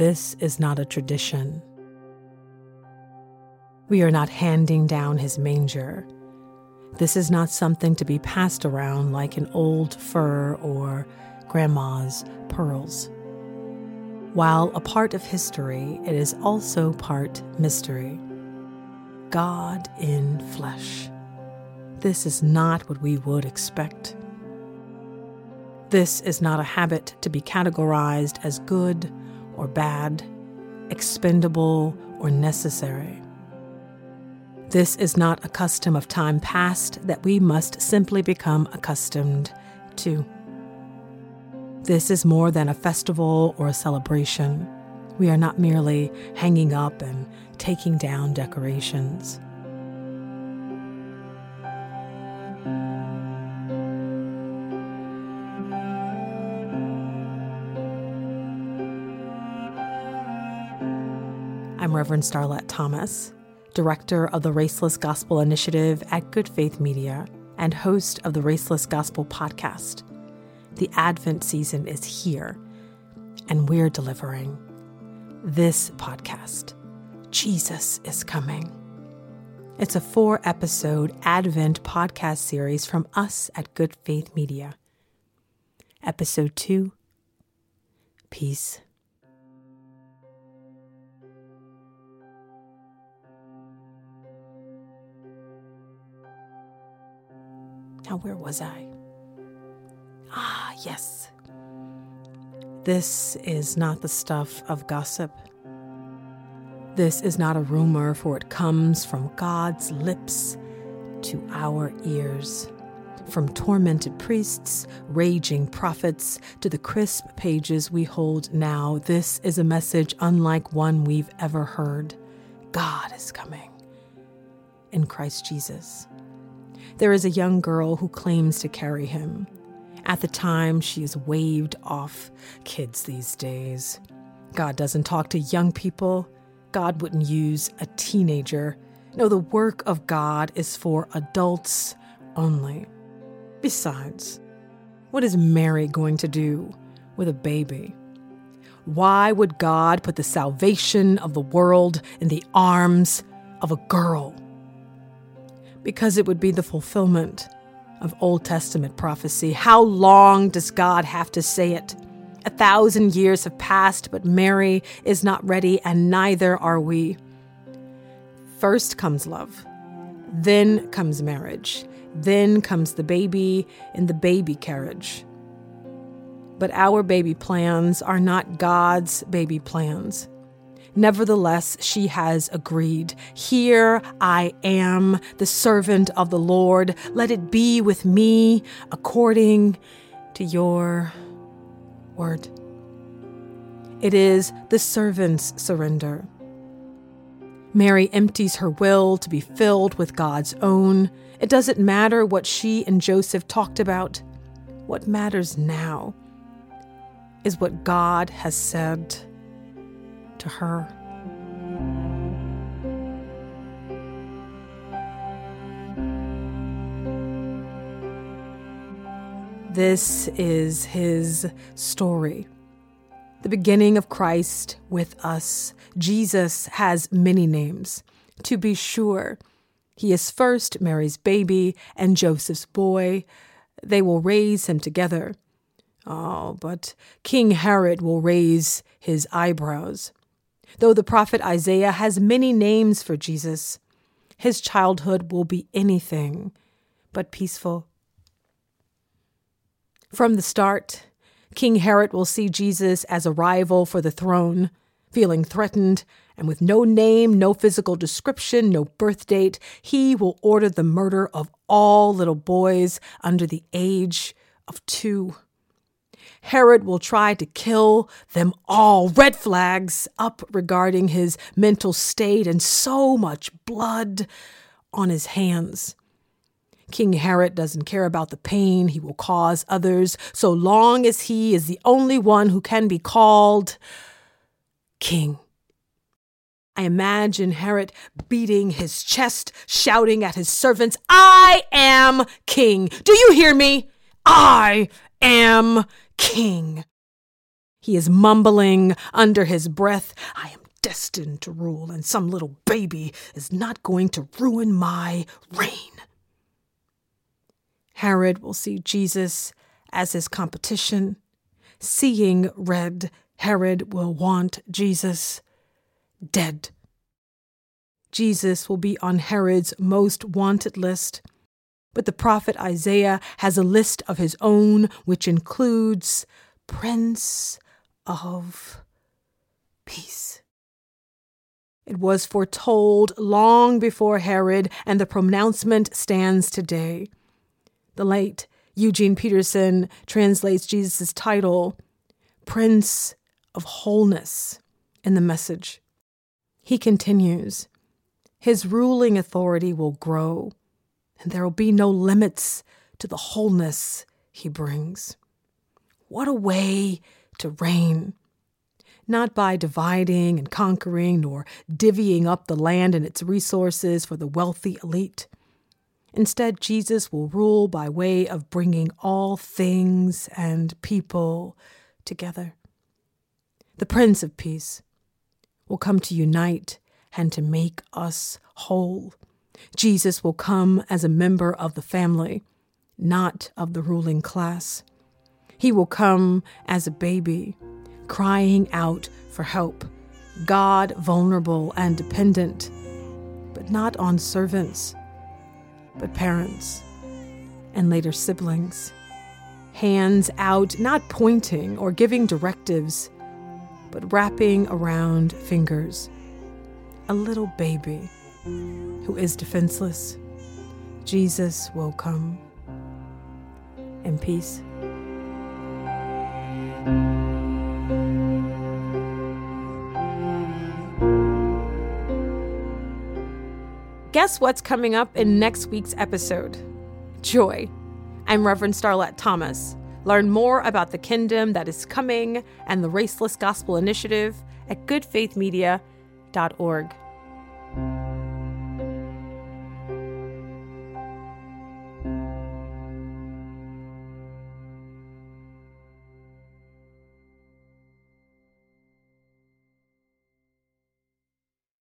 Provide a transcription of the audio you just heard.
this is not a tradition. We are not handing down his manger. This is not something to be passed around like an old fur or grandma's pearls. While a part of history, it is also part mystery. God in flesh. This is not what we would expect. This is not a habit to be categorized as good or bad, expendable or necessary. This is not a custom of time past that we must simply become accustomed to. This is more than a festival or a celebration. We are not merely hanging up and taking down decorations. I'm Reverend Starlette Thomas, Director of the Raceless Gospel Initiative at Good Faith Media and host of the Raceless Gospel Podcast. The Advent season is here, and we're delivering this podcast Jesus is Coming. It's a four episode Advent podcast series from us at Good Faith Media. Episode 2 Peace. Now, where was I? Ah, yes. This is not the stuff of gossip. This is not a rumor, for it comes from God's lips to our ears. From tormented priests, raging prophets, to the crisp pages we hold now, this is a message unlike one we've ever heard. God is coming in Christ Jesus. There is a young girl who claims to carry him. At the time, she is waved off kids these days. God doesn't talk to young people. God wouldn't use a teenager. No, the work of God is for adults only. Besides, what is Mary going to do with a baby? Why would God put the salvation of the world in the arms of a girl? Because it would be the fulfillment of Old Testament prophecy. How long does God have to say it? A thousand years have passed, but Mary is not ready, and neither are we. First comes love, then comes marriage, then comes the baby in the baby carriage. But our baby plans are not God's baby plans. Nevertheless, she has agreed. Here I am, the servant of the Lord. Let it be with me according to your word. It is the servant's surrender. Mary empties her will to be filled with God's own. It doesn't matter what she and Joseph talked about. What matters now is what God has said to her. This is his story. The beginning of Christ with us. Jesus has many names. To be sure, he is first Mary's baby and Joseph's boy. They will raise him together. Oh, but King Herod will raise his eyebrows. Though the prophet Isaiah has many names for Jesus, his childhood will be anything but peaceful. From the start, King Herod will see Jesus as a rival for the throne, feeling threatened, and with no name, no physical description, no birth date, he will order the murder of all little boys under the age of two. Herod will try to kill them all. Red flags up regarding his mental state and so much blood on his hands. King Herod doesn't care about the pain he will cause others so long as he is the only one who can be called king. I imagine Herod beating his chest, shouting at his servants, I am king. Do you hear me? I am king. He is mumbling under his breath, I am destined to rule, and some little baby is not going to ruin my reign. Herod will see Jesus as his competition. Seeing red, Herod will want Jesus dead. Jesus will be on Herod's most wanted list. But the prophet Isaiah has a list of his own, which includes Prince of Peace. It was foretold long before Herod, and the pronouncement stands today. The late Eugene Peterson translates Jesus' title, Prince of Wholeness, in the message. He continues, His ruling authority will grow, and there will be no limits to the wholeness he brings. What a way to reign! Not by dividing and conquering, nor divvying up the land and its resources for the wealthy elite. Instead, Jesus will rule by way of bringing all things and people together. The Prince of Peace will come to unite and to make us whole. Jesus will come as a member of the family, not of the ruling class. He will come as a baby, crying out for help, God vulnerable and dependent, but not on servants but parents, and later siblings. Hands out, not pointing or giving directives, but wrapping around fingers. A little baby who is defenseless. Jesus will come in peace. Guess what's coming up in next week's episode? Joy. I'm Reverend Starlette Thomas. Learn more about the kingdom that is coming and the Raceless Gospel Initiative at goodfaithmedia.org.